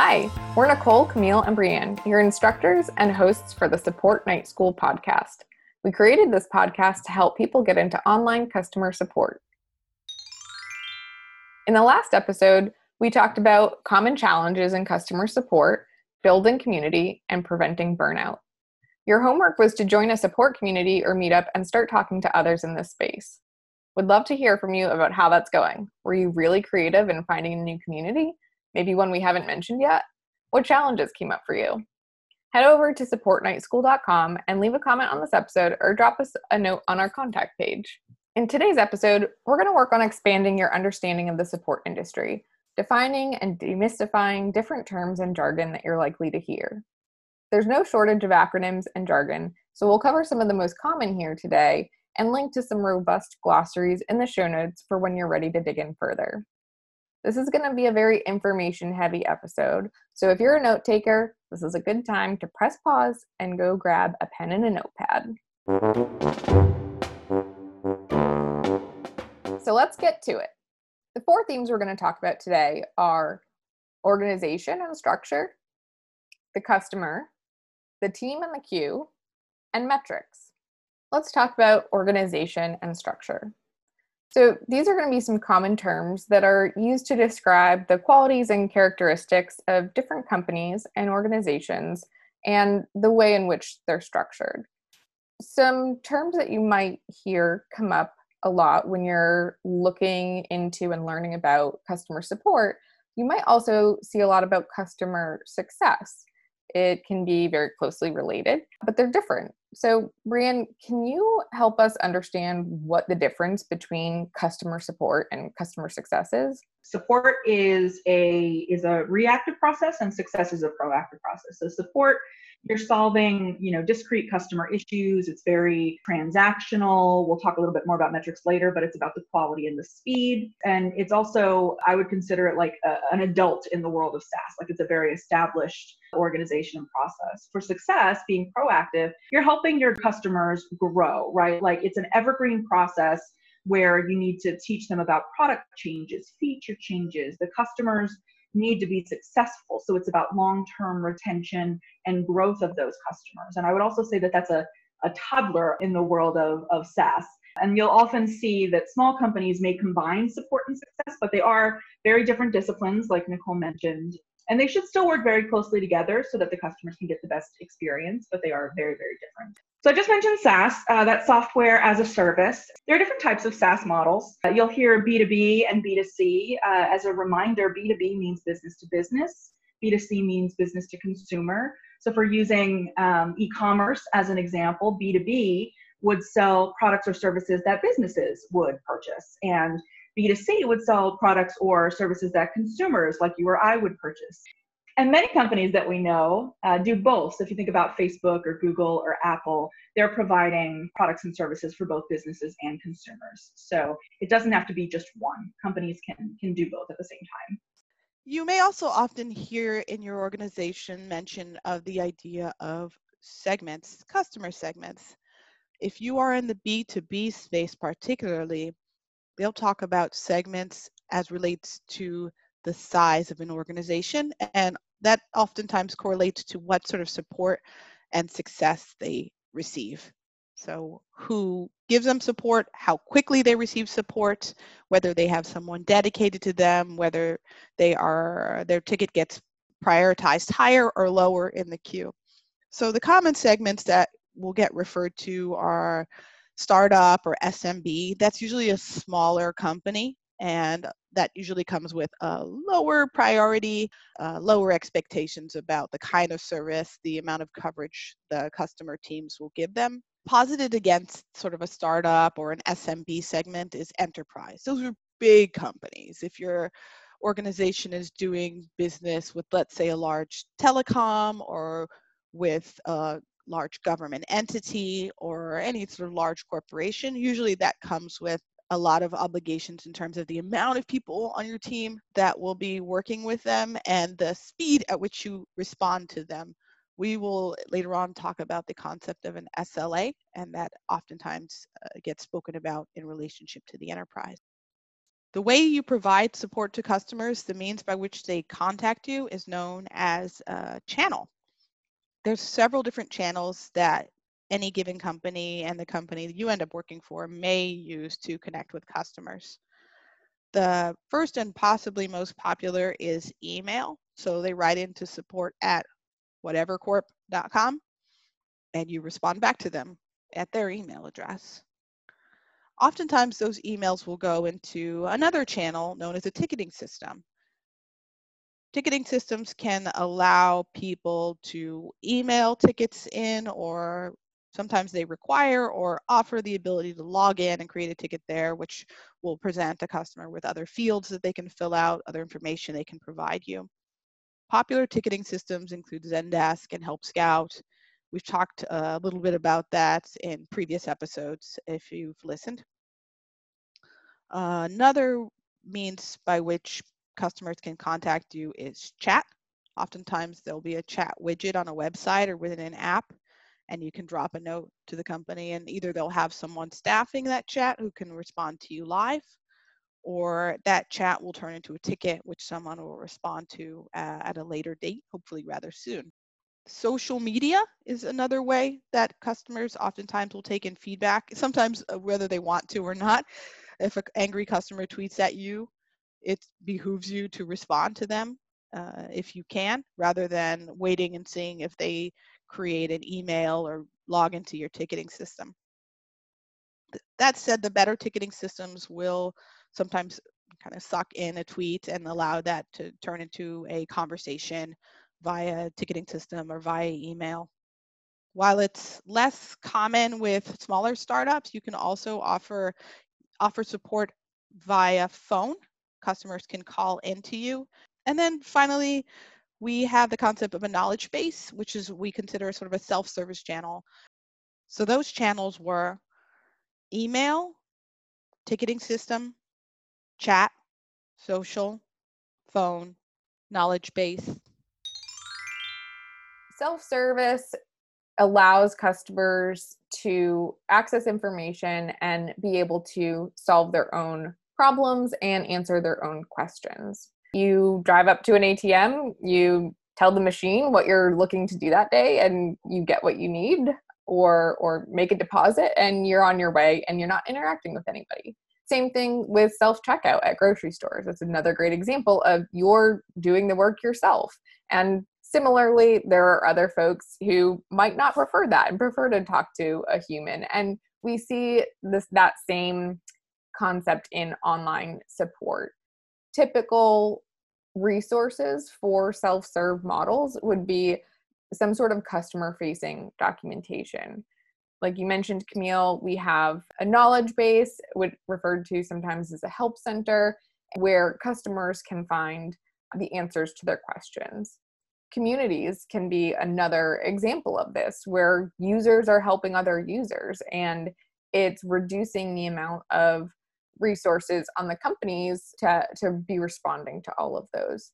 Hi, we're Nicole, Camille, and Brienne, your instructors and hosts for the Support Night School podcast. We created this podcast to help people get into online customer support. In the last episode, we talked about common challenges in customer support, building community, and preventing burnout. Your homework was to join a support community or meetup and start talking to others in this space. We'd love to hear from you about how that's going. Were you really creative in finding a new community? Maybe one we haven't mentioned yet? What challenges came up for you? Head over to supportnightschool.com and leave a comment on this episode or drop us a note on our contact page. In today's episode, we're going to work on expanding your understanding of the support industry, defining and demystifying different terms and jargon that you're likely to hear. There's no shortage of acronyms and jargon, so we'll cover some of the most common here today and link to some robust glossaries in the show notes for when you're ready to dig in further. This is going to be a very information heavy episode. So if you're a note taker, this is a good time to press pause and go grab a pen and a notepad. So let's get to it. The four themes we're going to talk about today are organization and structure, the customer, the team and the queue, and metrics. Let's talk about organization and structure. So, these are going to be some common terms that are used to describe the qualities and characteristics of different companies and organizations and the way in which they're structured. Some terms that you might hear come up a lot when you're looking into and learning about customer support, you might also see a lot about customer success. It can be very closely related, but they're different. So, Brienne, can you help us understand what the difference between customer support and customer success is? Support is a is a reactive process and success is a proactive process. So support you're solving you know discrete customer issues. It's very transactional. We'll talk a little bit more about metrics later but it's about the quality and the speed. And it's also i would consider it like a, an adult in the world of saas. Like it's a very established organization and process. For success being proactive you're helping your customers grow right? Like it's an evergreen process where you need to teach them about product changes feature changes. The customers need to be successful. So it's about long term retention and growth of those customers. And I would also say that that's a, a toddler in the world of, of SaaS. And you'll often see that small companies may combine support and success, but they are very different disciplines, like Nicole mentioned. And they should still work very closely together so that the customers can get the best experience, but they are very, very different. So I just mentioned SaaS, uh, that's software as a service. There are different types of SaaS models. Uh, you'll hear B2B and B2C. Uh, as a reminder, B2B means business to business. B2C means business to consumer. So for using um, e-commerce as an example, B2B would sell products or services that businesses would purchase. And B2C would sell products or services that consumers like you or I would purchase. And many companies that we know uh, do both. So if you think about Facebook or Google or Apple, they're providing products and services for both businesses and consumers. So it doesn't have to be just one. Companies can can do both at the same time. You may also often hear in your organization mention of the idea of segments, customer segments. If you are in the B2B space particularly, they'll talk about segments as relates to the size of an organization and that oftentimes correlates to what sort of support and success they receive. So, who gives them support, how quickly they receive support, whether they have someone dedicated to them, whether they are their ticket gets prioritized higher or lower in the queue. So, the common segments that will get referred to are startup or SMB. That's usually a smaller company and that usually comes with a lower priority, uh, lower expectations about the kind of service, the amount of coverage the customer teams will give them. Posited against sort of a startup or an SMB segment is enterprise. Those are big companies. If your organization is doing business with, let's say, a large telecom or with a large government entity or any sort of large corporation, usually that comes with a lot of obligations in terms of the amount of people on your team that will be working with them and the speed at which you respond to them. We will later on talk about the concept of an SLA, and that oftentimes uh, gets spoken about in relationship to the enterprise. The way you provide support to customers, the means by which they contact you is known as a channel. There's several different channels that any given company and the company that you end up working for may use to connect with customers. The first and possibly most popular is email. So they write into support at whatevercorp.com and you respond back to them at their email address. Oftentimes, those emails will go into another channel known as a ticketing system. Ticketing systems can allow people to email tickets in, or sometimes they require or offer the ability to log in and create a ticket there, which will present a customer with other fields that they can fill out, other information they can provide you. Popular ticketing systems include Zendesk and Help Scout. We've talked a little bit about that in previous episodes if you've listened. Another means by which customers can contact you is chat. Oftentimes there'll be a chat widget on a website or within an app and you can drop a note to the company and either they'll have someone staffing that chat who can respond to you live or that chat will turn into a ticket which someone will respond to uh, at a later date, hopefully rather soon. Social media is another way that customers oftentimes will take in feedback, sometimes uh, whether they want to or not. If an angry customer tweets at you, it behooves you to respond to them uh, if you can, rather than waiting and seeing if they create an email or log into your ticketing system. That said, the better ticketing systems will sometimes kind of suck in a tweet and allow that to turn into a conversation via ticketing system or via email. While it's less common with smaller startups, you can also offer offer support via phone. Customers can call into you. And then finally, we have the concept of a knowledge base, which is we consider sort of a self-service channel. So those channels were email, ticketing system, chat, social, phone, knowledge base. Self service allows customers to access information and be able to solve their own problems and answer their own questions. You drive up to an ATM, you tell the machine what you're looking to do that day and you get what you need or or make a deposit and you're on your way and you're not interacting with anybody. Same thing with self checkout at grocery stores. That's another great example of you're doing the work yourself. And similarly, there are other folks who might not prefer that and prefer to talk to a human. And we see this that same concept in online support. Typical resources for self-serve models would be some sort of customer facing documentation like you mentioned, Camille, we have a knowledge base, referred to sometimes as a help center, where customers can find the answers to their questions. Communities can be another example of this, where users are helping other users, and it's reducing the amount of resources on the companies to, to be responding to all of those.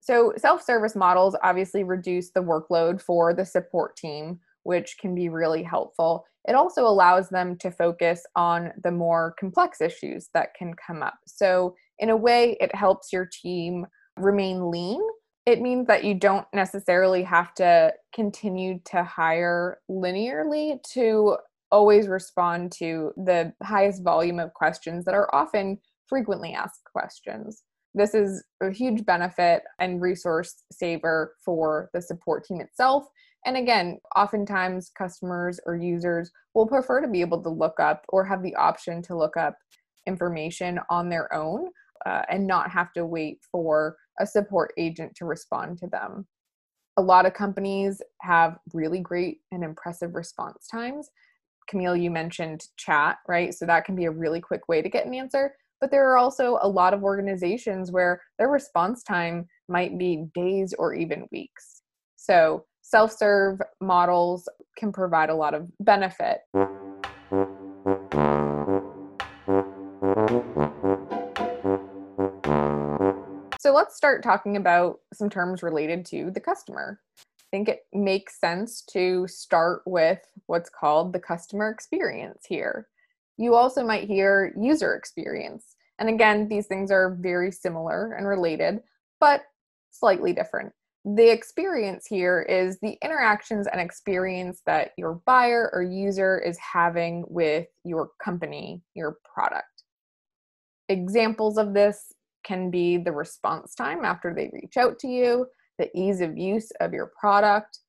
So, self service models obviously reduce the workload for the support team which can be really helpful. It also allows them to focus on the more complex issues that can come up. So, in a way, it helps your team remain lean. It means that you don't necessarily have to continue to hire linearly to always respond to the highest volume of questions that are often frequently asked questions. This is a huge benefit and resource saver for the support team itself and again, oftentimes customers or users will prefer to be able to look up or have the option to look up information on their own uh, and not have to wait for a support agent to respond to them. A lot of companies have really great and impressive response times. Camille, you mentioned chat, right? So that can be a really quick way to get an answer. But there are also a lot of organizations where their response time might be days or even weeks. So self serve models can provide a lot of benefit. So let's start talking about some terms related to the customer. Think it makes sense to start with what's called the customer experience here. You also might hear user experience. And again, these things are very similar and related, but slightly different. The experience here is the interactions and experience that your buyer or user is having with your company, your product. Examples of this can be the response time after they reach out to you, the ease of use of your product.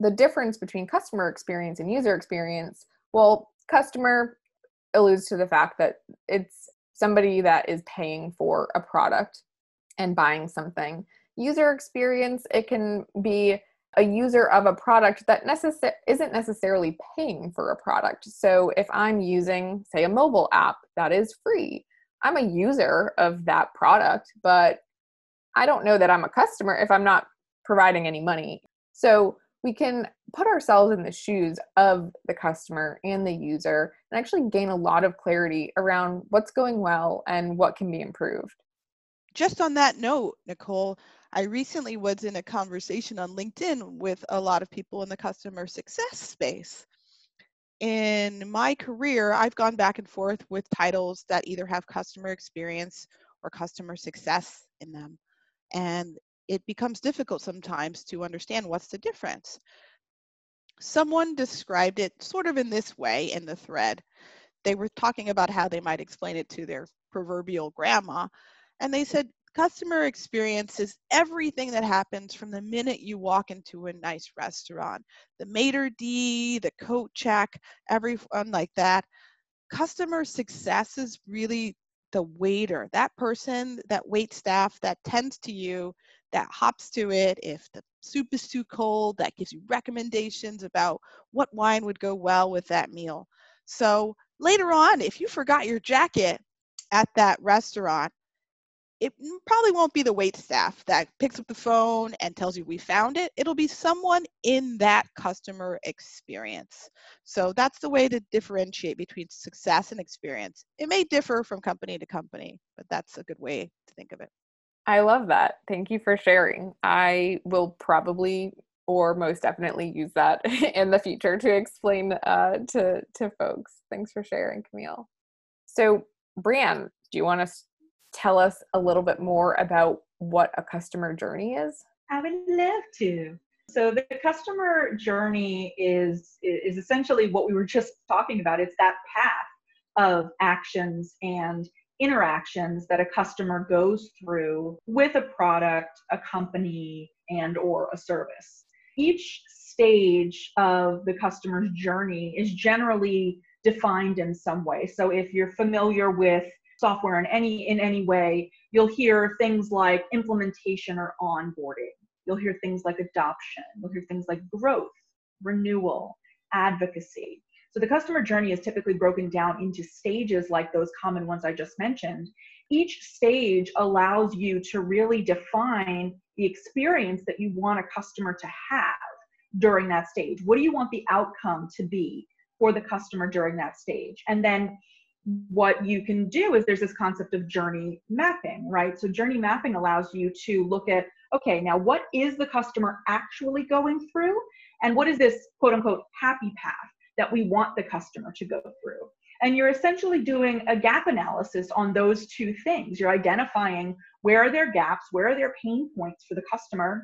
The difference between customer experience and user experience, well, customer alludes to the fact that it's somebody that is paying for a product and buying something. User experience, it can be a user of a product that necess- isn't necessarily paying for a product. So if I'm using, say, a mobile app that is free, I'm a user of that product, but I don't know that I'm a customer if I'm not providing any money. So we can put ourselves in the shoes of the customer and the user and actually gain a lot of clarity around what's going well and what can be improved. Just on that note, Nicole, I recently was in a conversation on LinkedIn with a lot of people in the customer success space. In my career, I've gone back and forth with titles that either have customer experience or customer success in them. And it becomes difficult sometimes to understand what's the difference. Someone described it sort of in this way in the thread. They were talking about how they might explain it to their proverbial grandma. And they said, customer experience is everything that happens from the minute you walk into a nice restaurant. The maitre d', the coat check, everyone like that. Customer success is really the waiter, that person, that wait staff that tends to you that hops to it. If the soup is too cold, that gives you recommendations about what wine would go well with that meal. So later on, if you forgot your jacket at that restaurant, it probably won't be the wait staff that picks up the phone and tells you we found it. It'll be someone in that customer experience. So that's the way to differentiate between success and experience. It may differ from company to company, but that's a good way to think of it. I love that. Thank you for sharing. I will probably or most definitely use that in the future to explain uh, to to folks. Thanks for sharing, Camille. So, Brienne, do you want to tell us a little bit more about what a customer journey is? I would love to. So the customer journey is is essentially what we were just talking about. It's that path of actions and interactions that a customer goes through with a product, a company, and or a service. Each stage of the customer's journey is generally defined in some way. So if you're familiar with software in any in any way, you'll hear things like implementation or onboarding. You'll hear things like adoption. You'll hear things like growth, renewal, advocacy. So the customer journey is typically broken down into stages like those common ones I just mentioned. Each stage allows you to really define the experience that you want a customer to have during that stage. What do you want the outcome to be for the customer during that stage? And then what you can do is there's this concept of journey mapping, right? So journey mapping allows you to look at, okay, now what is the customer actually going through? And what is this quote unquote happy path that we want the customer to go through. And you're essentially doing a gap analysis on those two things. You're identifying where are their gaps, where are their pain points for the customer,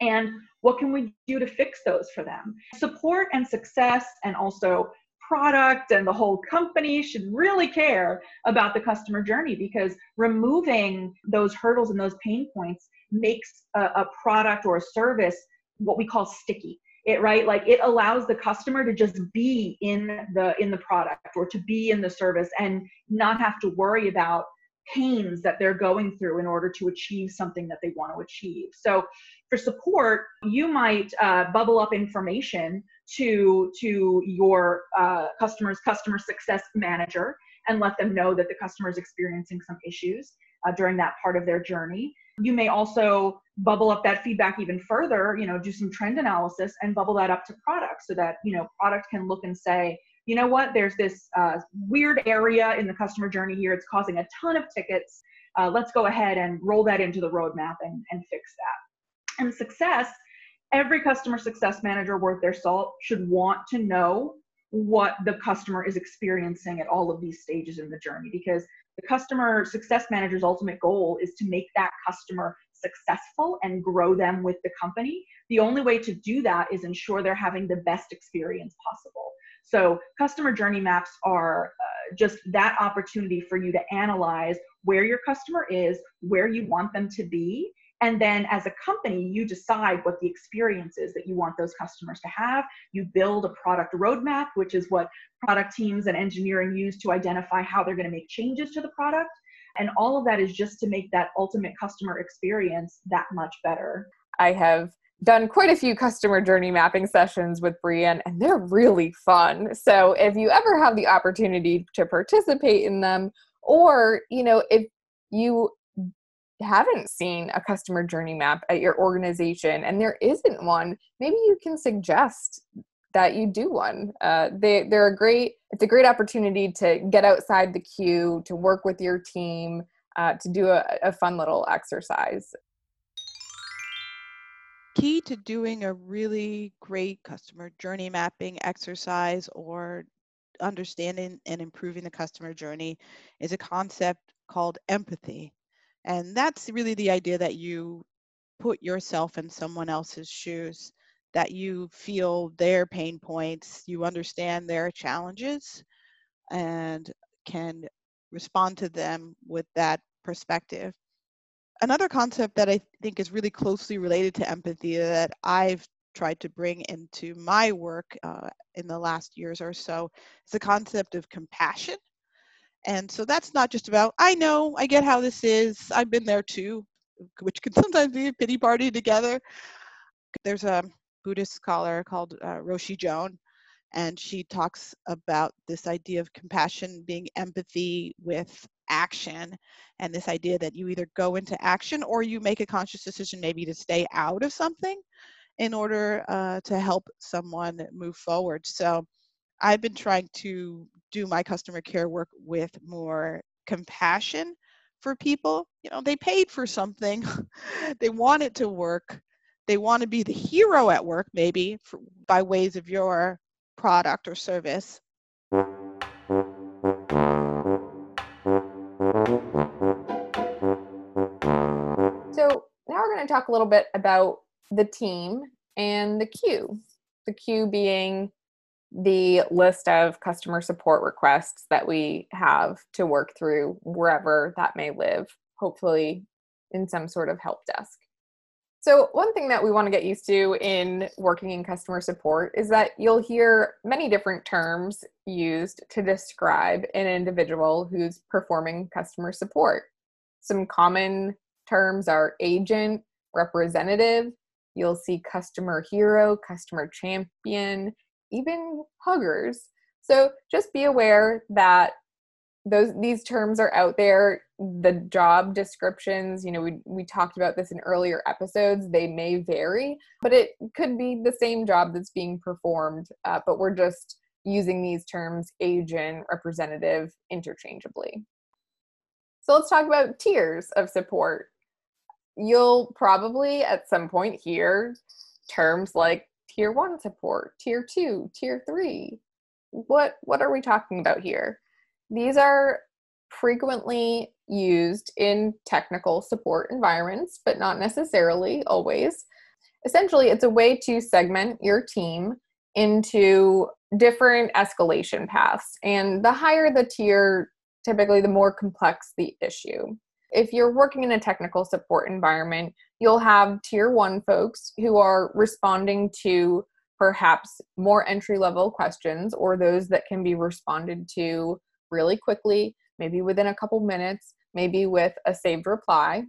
and what can we do to fix those for them. Support and success, and also product and the whole company should really care about the customer journey because removing those hurdles and those pain points makes a, a product or a service what we call sticky it right? Like it allows the customer to just be in the in the product or to be in the service and not have to worry about pains that they're going through in order to achieve something that they want to achieve. So for support you might uh, bubble up information to to your uh, customers customer success manager and let them know that the customer is experiencing some issues uh, during that part of their journey you may also bubble up that feedback even further, you know, do some trend analysis and bubble that up to product so that, you know, product can look and say, you know what, there's this uh, weird area in the customer journey here. It's causing a ton of tickets. Uh, let's go ahead and roll that into the roadmap and, and fix that. And success, every customer success manager worth their salt should want to know what the customer is experiencing at all of these stages in the journey because the customer success manager's ultimate goal is to make that customer successful and grow them with the company. The only way to do that is ensure they're having the best experience possible. So, customer journey maps are uh, just that opportunity for you to analyze where your customer is, where you want them to be, and then as a company, you decide what the experience is that you want those customers to have. You build a product roadmap, which is what product teams and engineering use to identify how they're going to make changes to the product. And all of that is just to make that ultimate customer experience that much better. I have done quite a few customer journey mapping sessions with Brienne, and they're really fun. So if you ever have the opportunity to participate in them, or you know, if you haven't seen a customer journey map at your organization and there isn't one, maybe you can suggest that you do one. Uh, they they're a great. It's a great opportunity to get outside the queue, to work with your team, uh, to do a, a fun little exercise. Key to doing a really great customer journey mapping exercise or understanding and improving the customer journey is a concept called empathy. And that's really the idea that you put yourself in someone else's shoes, that you feel their pain points, you understand their challenges, and can respond to them with that perspective. Another concept that I think is really closely related to empathy that I've tried to bring into my work uh, in the last years or so is the concept of compassion. And so that's not just about, I know, I get how this is, I've been there too, which can sometimes be a pity party together. There's a Buddhist scholar called uh, Roshi Joan, and she talks about this idea of compassion being empathy with action and this idea that you either go into action or you make a conscious decision maybe to stay out of something in order uh, to help someone move forward. So I've been trying to do my customer care work with more compassion for people. You know, they paid for something, they want it to work, they want to be the hero at work, maybe for, by ways of your product or service. So now we're going to talk a little bit about the team and the queue. The queue being the list of customer support requests that we have to work through wherever that may live, hopefully in some sort of help desk. So, one thing that we want to get used to in working in customer support is that you'll hear many different terms used to describe an individual who's performing customer support. Some common terms are agent, representative, you'll see customer hero, customer champion, even huggers. So just be aware that those these terms are out there. The job descriptions, you know, we we talked about this in earlier episodes. They may vary, but it could be the same job that's being performed. Uh, but we're just using these terms agent, representative interchangeably. So let's talk about tiers of support. You'll probably at some point hear terms like tier one support, tier two, tier three. What what are we talking about here? These are frequently used in technical support environments, but not necessarily always. Essentially, it's a way to segment your team into different escalation paths. And the higher the tier, typically the more complex the issue. If you're working in a technical support environment, you'll have tier one folks who are responding to perhaps more entry level questions or those that can be responded to really quickly, maybe within a couple minutes, maybe with a saved reply.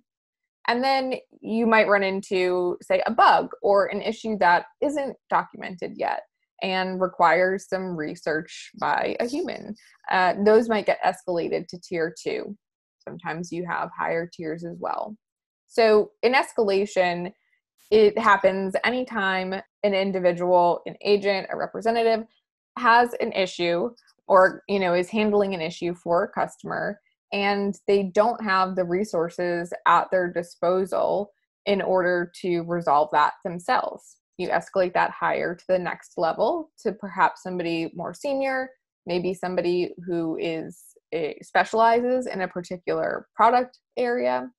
And then you might run into, say, a bug or an issue that isn't documented yet and requires some research by a human. Uh, those might get escalated to tier two. Sometimes you have higher tiers as well. So in escalation, it happens anytime an individual, an agent, a representative has an issue or you know is handling an issue for a customer and they don't have the resources at their disposal in order to resolve that themselves. you escalate that higher to the next level to perhaps somebody more senior, maybe somebody who is eh, specializes in a particular product area.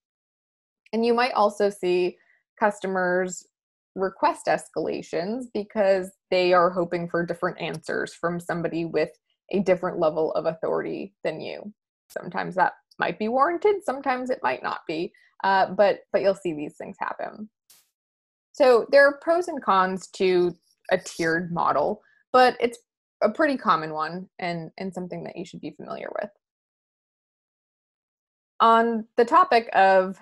And you might also see customers request escalations because they are hoping for different answers from somebody with a different level of authority than you. Sometimes that might be warranted, sometimes it might not be, uh, but but you'll see these things happen. So there are pros and cons to a tiered model, but it's a pretty common one and, and something that you should be familiar with. On the topic of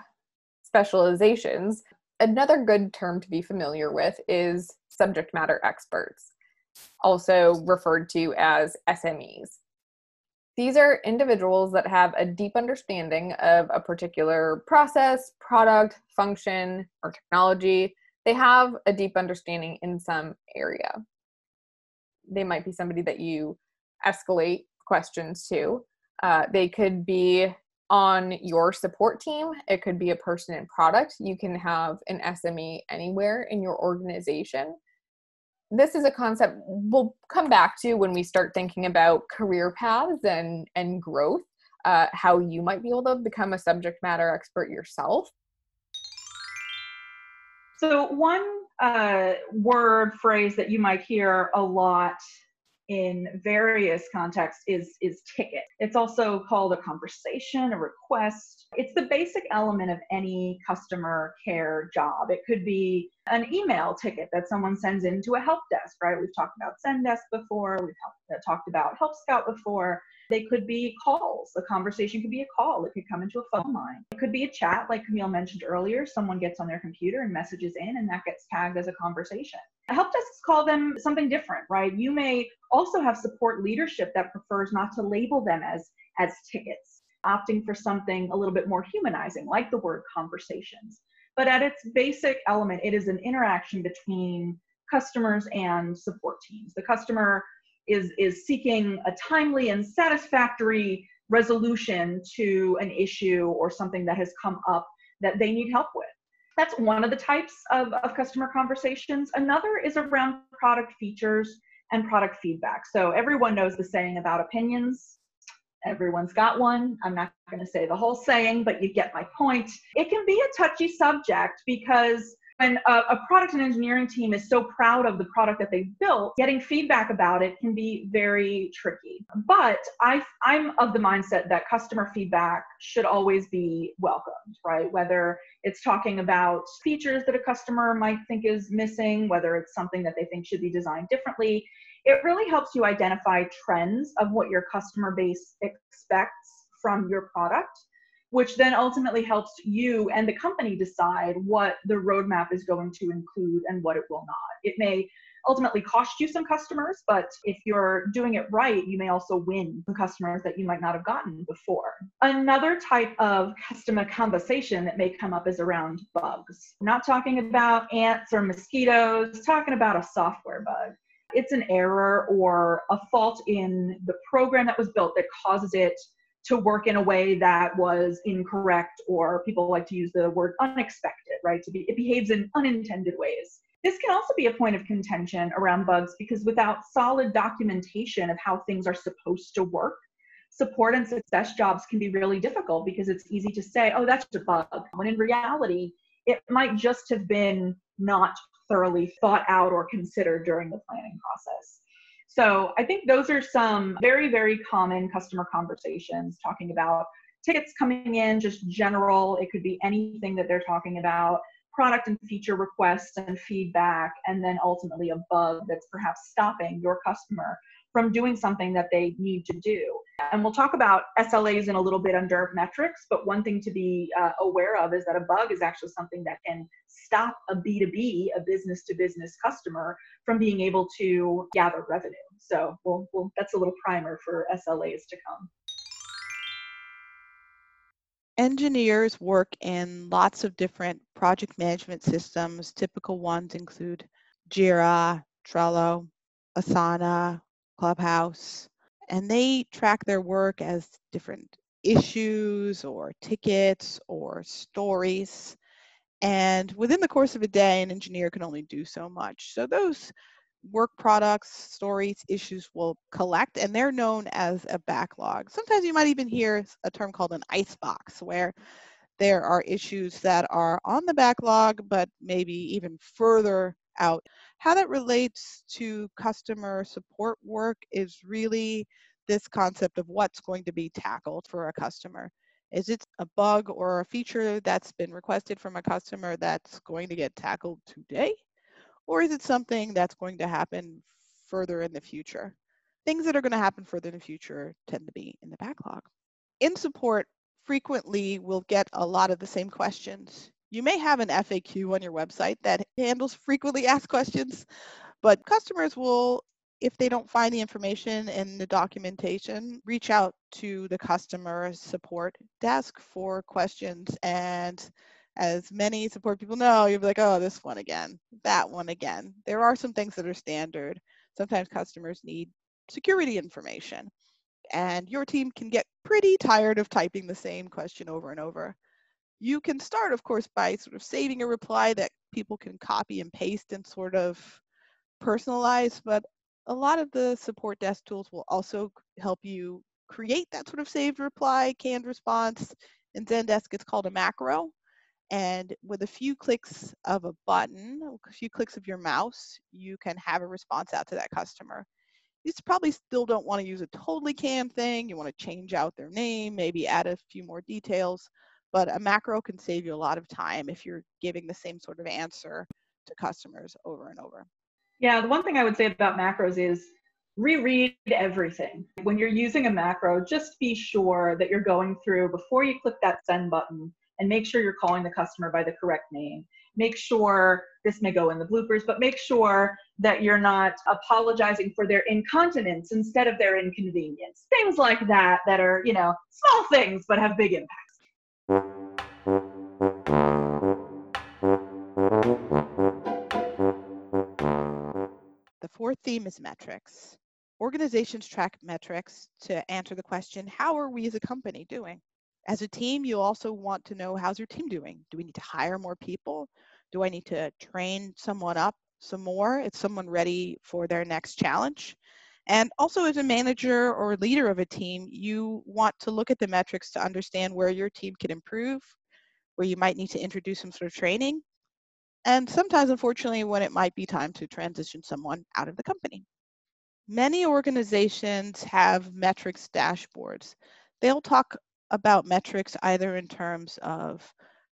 specializations, another good term to be familiar with is subject matter experts, also referred to as SMEs. These are individuals that have a deep understanding of a particular process, product, function, or technology. They have a deep understanding in some area. They might be somebody that you escalate questions to. Uh, they could be on your support team. It could be a person in product. You can have an SME anywhere in your organization. This is a concept we'll come back to when we start thinking about career paths and, and growth, uh, how you might be able to become a subject matter expert yourself. So, one uh, word phrase that you might hear a lot in various contexts is is ticket. It's also called a conversation, a request. It's the basic element of any customer care job. It could be an email ticket that someone sends into a help desk, right? We've talked about Zendesk before. We've uh, talked about Help Scout before. They could be calls. A conversation could be a call. It could come into a phone line. It could be a chat, like Camille mentioned earlier. Someone gets on their computer and messages in, and that gets tagged as a conversation. Help desks call them something different, right? You may also have support leadership that prefers not to label them as as tickets, opting for something a little bit more humanizing, like the word conversations. But at its basic element, it is an interaction between customers and support teams. The customer is, is seeking a timely and satisfactory resolution to an issue or something that has come up that they need help with. That's one of the types of, of customer conversations. Another is around product features and product feedback. So everyone knows the saying about opinions. Everyone's got one. I'm not going to say the whole saying, but you get my point. It can be a touchy subject because when uh, a, a, product and engineering team is so proud of the product that they've built, getting feedback about it can be very tricky. But I, I'm of the mindset that customer feedback should always be welcomed, right? Whether it's talking about features that a customer might think is missing, whether it's something that they think should be designed differently. It really helps you identify trends of what your customer base expects from your product which then ultimately helps you and the company decide what the roadmap is going to include and what it will not. It may ultimately cost you some customers, but if you're doing it right, you may also win some customers that you might not have gotten before. Another type of customer conversation that may come up is around bugs. We're not talking about ants or mosquitoes, talking about a software bug. It's an error or a fault in the program that was built that causes it to work in a way that was incorrect or people like to use the word unexpected right? To be it behaves in unintended ways. This can also be a point of contention around bugs because without solid documentation of how things are supposed to work support and success jobs can be really difficult because it's easy to say oh that's a bug when in reality it might just have been not thoroughly thought out or considered during the planning process so I think those are some very, very common customer conversations talking about tickets coming in, just general. It could be anything that they're talking about, product and feature requests and feedback, and then ultimately a bug that's perhaps stopping your customer from doing something that they need to do. And we'll talk about SLAs in a little bit under metrics, but one thing to be uh, aware of is that a bug is actually something that can stop a B2B, a business to business customer, from being able to gather revenue. So we'll, we'll, that's a little primer for SLAs to come. Engineers work in lots of different project management systems. Typical ones include Jira, Trello, Asana, Clubhouse, and they track their work as different issues or tickets or stories. And within the course of a day, an engineer can only do so much. So those work products, stories, issues will collect, and they're known as a backlog. Sometimes you might even hear a term called an icebox, where there are issues that are on the backlog, but maybe even further out. How that relates to customer support work is really this concept of what's going to be tackled for a customer. Is it a bug or a feature that's been requested from a customer that's going to get tackled today? Or is it something that's going to happen further in the future? Things that are going to happen further in the future tend to be in the backlog. In support, frequently we'll get a lot of the same questions. You may have an FAQ on your website that handles frequently asked questions, but customers will if they don't find the information in the documentation, reach out to the customer support desk for questions. And as many support people know, you'll be like, oh, this one again, that one again. There are some things that are standard. Sometimes customers need security information. And your team can get pretty tired of typing the same question over and over. You can start, of course, by sort of saving a reply that people can copy and paste and sort of personalize, but a lot of the support desk tools will also help you create that sort of saved reply, canned response. In Zendesk, it's called a macro. And with a few clicks of a button, a few clicks of your mouse, you can have a response out to that customer. You probably still don't want to use a totally canned thing. You want to change out their name, maybe add a few more details. But a macro can save you a lot of time if you're giving the same sort of answer to customers over and over. Yeah, the one thing I would say about macros is reread everything. When you're using a macro, just be sure that you're going through before you click that send button and make sure you're calling the customer by the correct name. Make sure this may go in the bloopers, but make sure that you're not apologizing for their incontinence instead of their inconvenience. Things like that that are, you know, small things but have big impacts. The fourth theme is metrics. Organizations track metrics to answer the question, how are we as a company doing? As a team, you also want to know how's your team doing? Do we need to hire more people? Do I need to train someone up some more? Is someone ready for their next challenge? And also as a manager or leader of a team, you want to look at the metrics to understand where your team can improve, where you might need to introduce some sort of training, and sometimes, unfortunately, when it might be time to transition someone out of the company. Many organizations have metrics dashboards. They'll talk about metrics either in terms of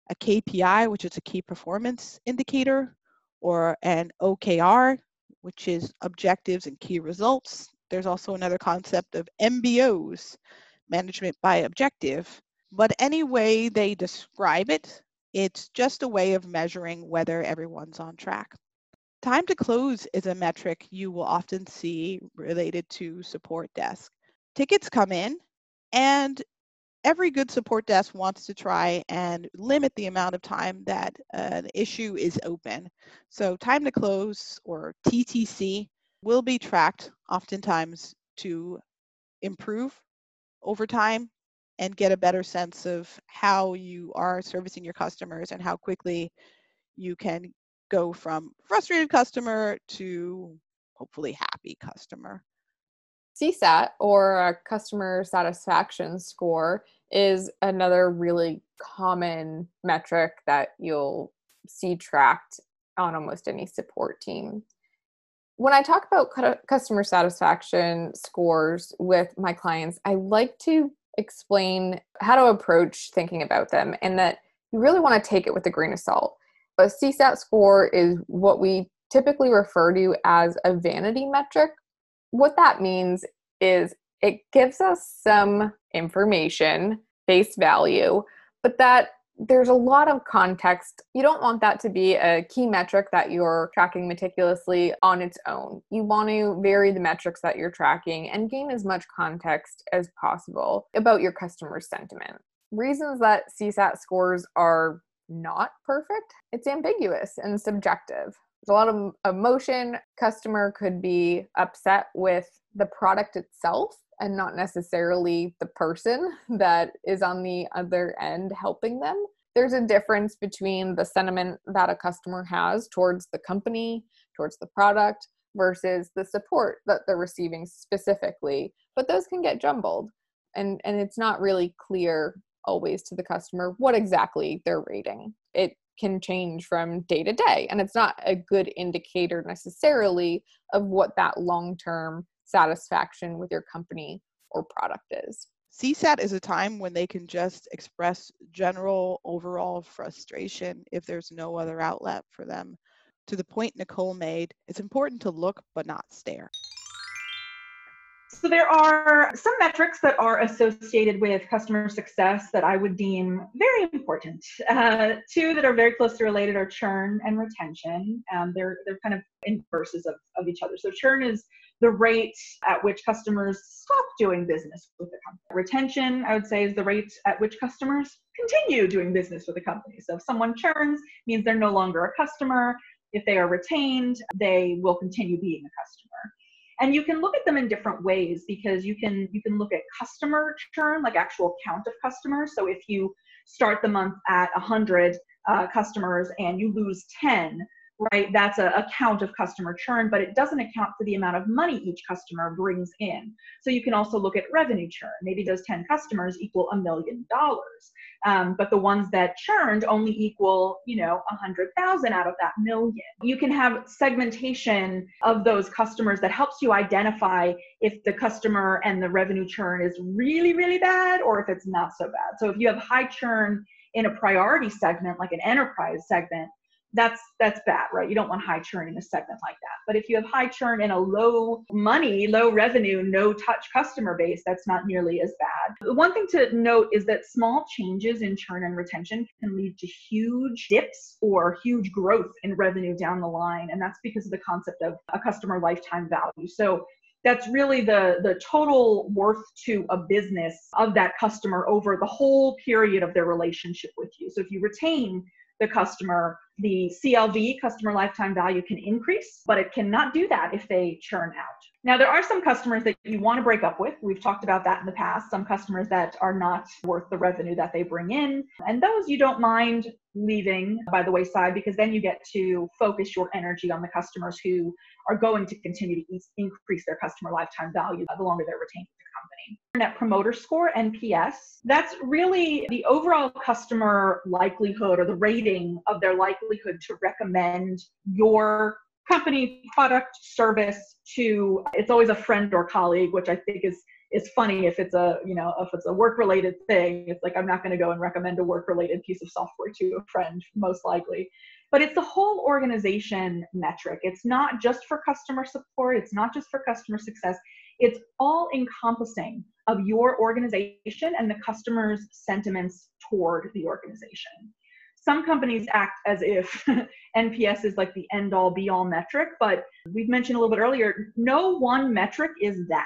a KPI, which is a key performance indicator, or an OKR, which is objectives and key results. There's also another concept of MBOs, management by objective. But any way they describe it, it's just a way of measuring whether everyone's on track. Time to close is a metric you will often see related to support desk. Tickets come in and every good support desk wants to try and limit the amount of time that uh, an issue is open. So time to close or TTC will be tracked oftentimes to improve over time and get a better sense of how you are servicing your customers and how quickly you can go from frustrated customer to hopefully happy customer. CSAT or a customer satisfaction score is another really common metric that you'll see tracked on almost any support team. When I talk about customer satisfaction scores with my clients, I like to explain how to approach thinking about them and that you really want to take it with a grain of salt. A CSAT score is what we typically refer to as a vanity metric. What that means is it gives us some information, face value, but that there's a lot of context. You don't want that to be a key metric that you're tracking meticulously on its own. You want to vary the metrics that you're tracking and gain as much context as possible about your customer sentiment. Reasons that CSAT scores are not perfect, it's ambiguous and subjective. A lot of emotion. Customer could be upset with the product itself and not necessarily the person that is on the other end helping them. there's a difference between the sentiment that a customer has towards the company, towards the product, versus the support that they're receiving specifically. But those can get jumbled. And, and it's not really clear always to the customer what exactly they're rating. It can change from day to day, and it's not a good indicator necessarily of what that long term satisfaction with your company or product is. CSAT is a time when they can just express general overall frustration if there's no other outlet for them. To the point Nicole made, it's important to look but not stare. So there are some metrics that are associated with customer success that I would deem very important. Uh, two that are very closely related are churn and retention. Um, they're they're kind of inverses of, of each other. So churn is the rate at which customers stop doing business with the company. Retention, I would say, is the rate at which customers continue doing business with the company. So if someone churns, means they're no longer a customer. If they are retained, they will continue being a customer and you can look at them in different ways because you can you can look at customer churn like actual count of customers. So if you start the month at 100 uh, customers and you lose 10 right that's a, count of customer churn but it doesn't account for the amount of money each customer brings in so you can also look at revenue churn maybe those 10 customers equal a million dollars um, but the ones that churned only equal, you know, a hundred thousand out of that million. You can have segmentation of those customers that helps you identify if the customer and the revenue churn is really, really bad or if it's not so bad. So if you have high churn in a priority segment, like an enterprise segment, that's that's bad, right? You don't want high churn in a segment like that. But if you have high churn in a low money, low revenue, no touch customer base, that's not nearly as bad. One thing to note is that small changes in churn and retention can lead to huge dips or huge growth in revenue down the line, and that's because of the concept of a customer lifetime value. So that's really the the total worth to a business of that customer over the whole period of their relationship with you. So if you retain the customer, the CLV, customer lifetime value, can increase, but it cannot do that if they churn out. Now, there are some customers that you want to break up with. We've talked about that in the past. Some customers that are not worth the revenue that they bring in. And those you don't mind leaving by the wayside because then you get to focus your energy on the customers who are going to continue to increase their customer lifetime value the longer they're retained company. Net Promoter Score, NPS, that's really the overall customer likelihood or the rating of their likelihood to recommend your company product service to it's always a friend or colleague which i think is is funny if it's a you know if it's a work related thing. It's like i'm not going to go and recommend a work related piece of software to a friend most likely. But it's the whole organization metric. It's not just for customer support. It's not just for customer success it's all encompassing of your organization and the customer's sentiments toward the organization some companies act as if NPS is like the end all be all metric, but we've mentioned a little bit earlier, no one metric is that.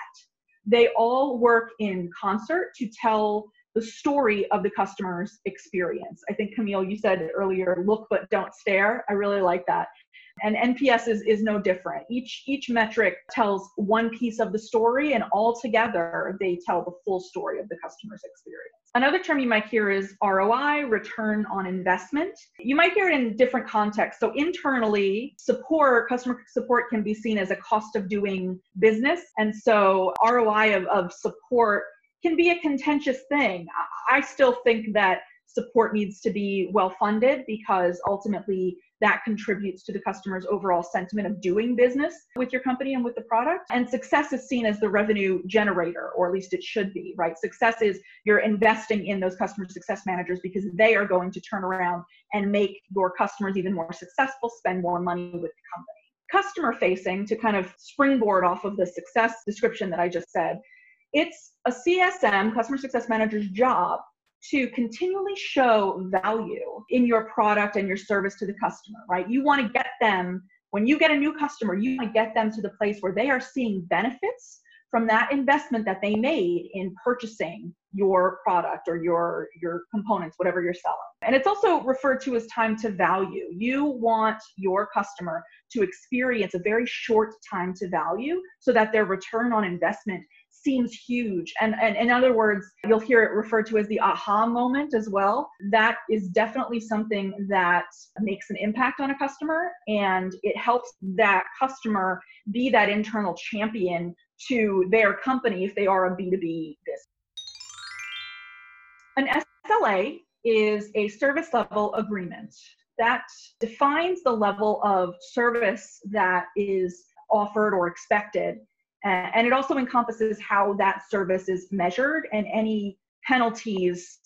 They all work in concert to tell the story of the customer's experience. I think Camille, you said earlier, look but don't stare. I really like that. And NPS is, is no different. Each each metric tells one piece of the story and all together they tell the full story of the customer's experience. Another term you might hear is ROI, return on investment. You might hear it in different contexts. So internally, support, customer support can be seen as a cost of doing business. And so ROI of, of support can be a contentious thing. I still think that support needs to be well funded because ultimately that contributes to the customer's overall sentiment of doing business with your company and with the product. And success is seen as the revenue generator, or at least it should be, right? Success is you're investing in those customer success managers because they are going to turn around and make your customers even more successful, spend more money with the company. Customer facing, to kind of springboard off of the success description that I just said, it's a CSM, customer success manager's job to continually show value in your product and your service to the customer, right? You want to get them, when you get a new customer, you want to get them to the place where they are seeing benefits from that investment that they made in purchasing your product or your your components whatever you're selling and it's also referred to as time to value you want your customer to experience a very short time to value so that their return on investment seems huge. And, and in other words, you'll hear it referred to as the aha moment as well. That is definitely something that makes an impact on a customer and it helps that customer be that internal champion to their company if they are a B2B business. An SLA is a service level agreement that defines the level of service that is offered or expected and it also encompasses how that service is measured and any penalties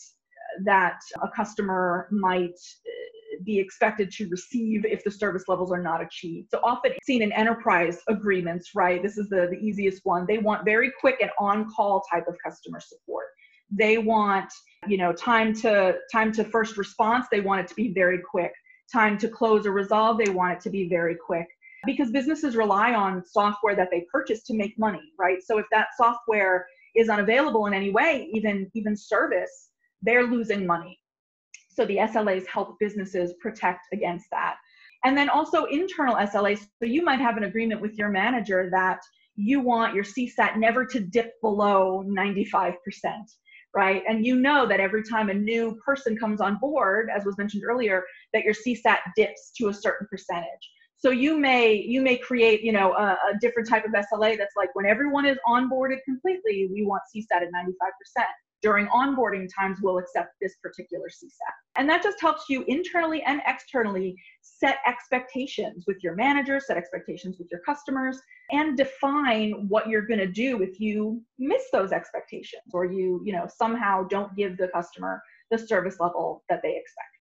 that a customer might uh, be expected to receive if the service levels are not achieved. So often seen in enterprise agreements, right? This is the, the easiest one. They want very quick and on-call type of customer support. They want, you know, time to time to first response, they want it to be very quick. Time to close or resolve, they want it to be very quick because businesses rely on software that they purchase to make money, right? So if that software is unavailable in any way, even even service, they're losing money. So the SLAs help businesses protect against that. And then also internal SLAs. So you might have an agreement with your manager that you want your CSAT never to dip below 95%, right? And you know that every time a new person comes on board, as was mentioned earlier, that your CSAT dips to a certain percentage. So you may you may create you know a, a, different type of SLA that's like when everyone is onboarded completely, we want CSAT at 95%. During onboarding times, we'll accept this particular CSAT. And that just helps you internally and externally set expectations with your managers, set expectations with your customers, and define what you're going to do if you miss those expectations or you, you know, somehow don't give the customer the service level that they expect.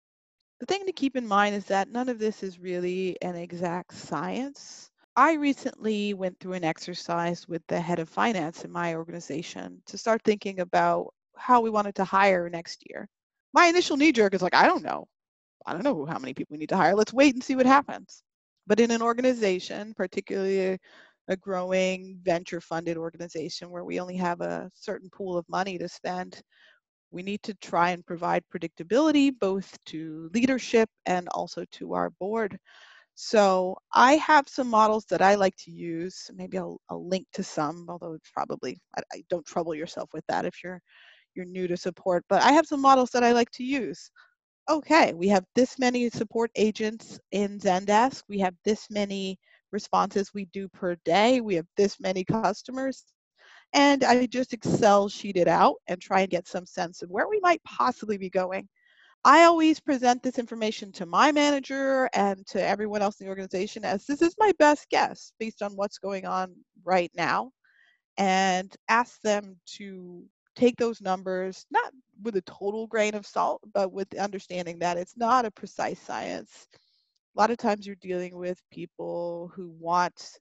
The thing to keep in mind is that none of this is really an exact science. I recently went through an exercise with the head of finance in my organization to start thinking about how we wanted to hire next year. My initial knee jerk is like, I don't know. I don't know how many people we need to hire. Let's wait and see what happens. But in an organization, particularly a growing venture funded organization where we only have a certain pool of money to spend, we need to try and provide predictability both to leadership and also to our board. So I have some models that I like to use. Maybe I'll, I'll link to some, although it's probably I, I don't trouble yourself with that if you're you're new to support. But I have some models that I like to use. Okay, we have this many support agents in Zendesk. We have this many responses we do per day. We have this many customers and I just Excel sheet it out and try and get some sense of where we might possibly be going. I always present this information to my manager and to everyone else in the organization as this is my best guess based on what's going on right now and ask them to take those numbers not with a total grain of salt but with the understanding that it's not a precise science a lot of times you're dealing with people who want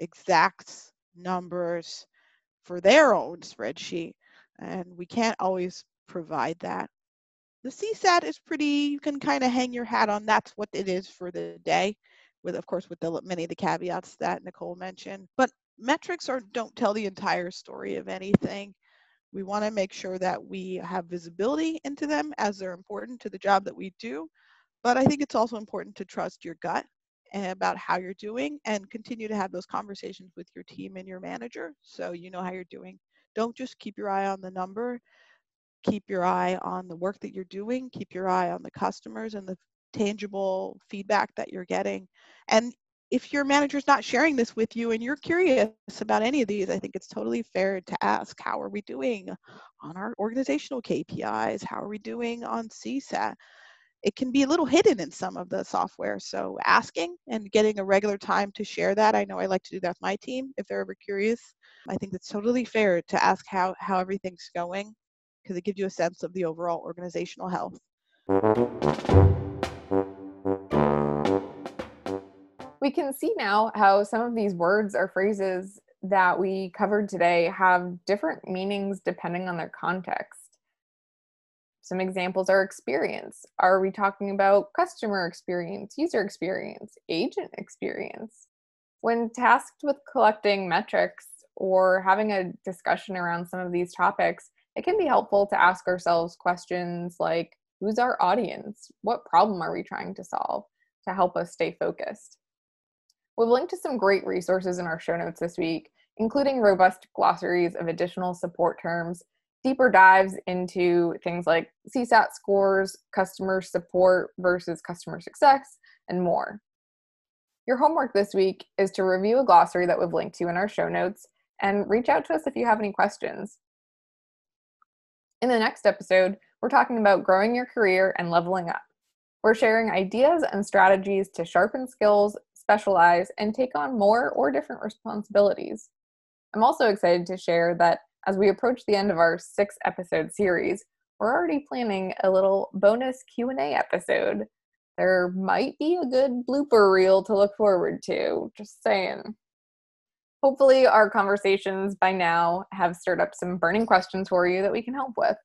exact numbers for their own spreadsheet, and we can't always provide that. The CSAT is pretty, you can kind of hang your hat on that's what it is for the day, with of course with the many of the caveats that Nicole mentioned. But metrics are don't tell the entire story of anything. We want to make sure that we have visibility into them as they're important to the job that we do. But I think it's also important to trust your gut about how you're doing and continue to have those conversations with your team and your manager so you know how you're doing. Don't just keep your eye on the number, keep your eye on the work that you're doing, keep your eye on the customers and the tangible feedback that you're getting. And if your manager's not sharing this with you and you're curious about any of these, I think it's totally fair to ask, how are we doing on our organizational KPIs? How are we doing on CSAT? It can be a little hidden in some of the software. So asking and getting a regular time to share that. I know I like to do that with my team if they're ever curious. I think it's totally fair to ask how, how everything's going because it gives you a sense of the overall organizational health. We can see now how some of these words or phrases that we covered today have different meanings depending on their context. Some examples are experience. Are we talking about customer experience, user experience, agent experience? When tasked with collecting metrics or having a discussion around some of these topics, it can be helpful to ask ourselves questions like who's our audience? What problem are we trying to solve to help us stay focused? We've linked to some great resources in our show notes this week, including robust glossaries of additional support terms, deeper dives into things like CSAT scores, customer support versus customer success, and more. Your homework this week is to review a glossary that we've linked to in our show notes and reach out to us if you have any questions. In the next episode, we're talking about growing your career and leveling up. We're sharing ideas and strategies to sharpen skills, specialize, and take on more or different responsibilities. I'm also excited to share that as we approach the end of our six episode series, we're already planning a little bonus Q&A episode. There might be a good blooper reel to look forward to, just saying. Hopefully, our conversations by now have stirred up some burning questions for you that we can help with.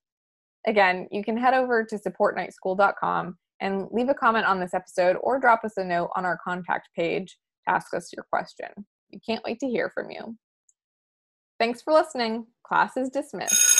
Again, you can head over to supportnightschool.com and leave a comment on this episode or drop us a note on our contact page to ask us your question. We can't wait to hear from you. Thanks for listening. Class is dismissed.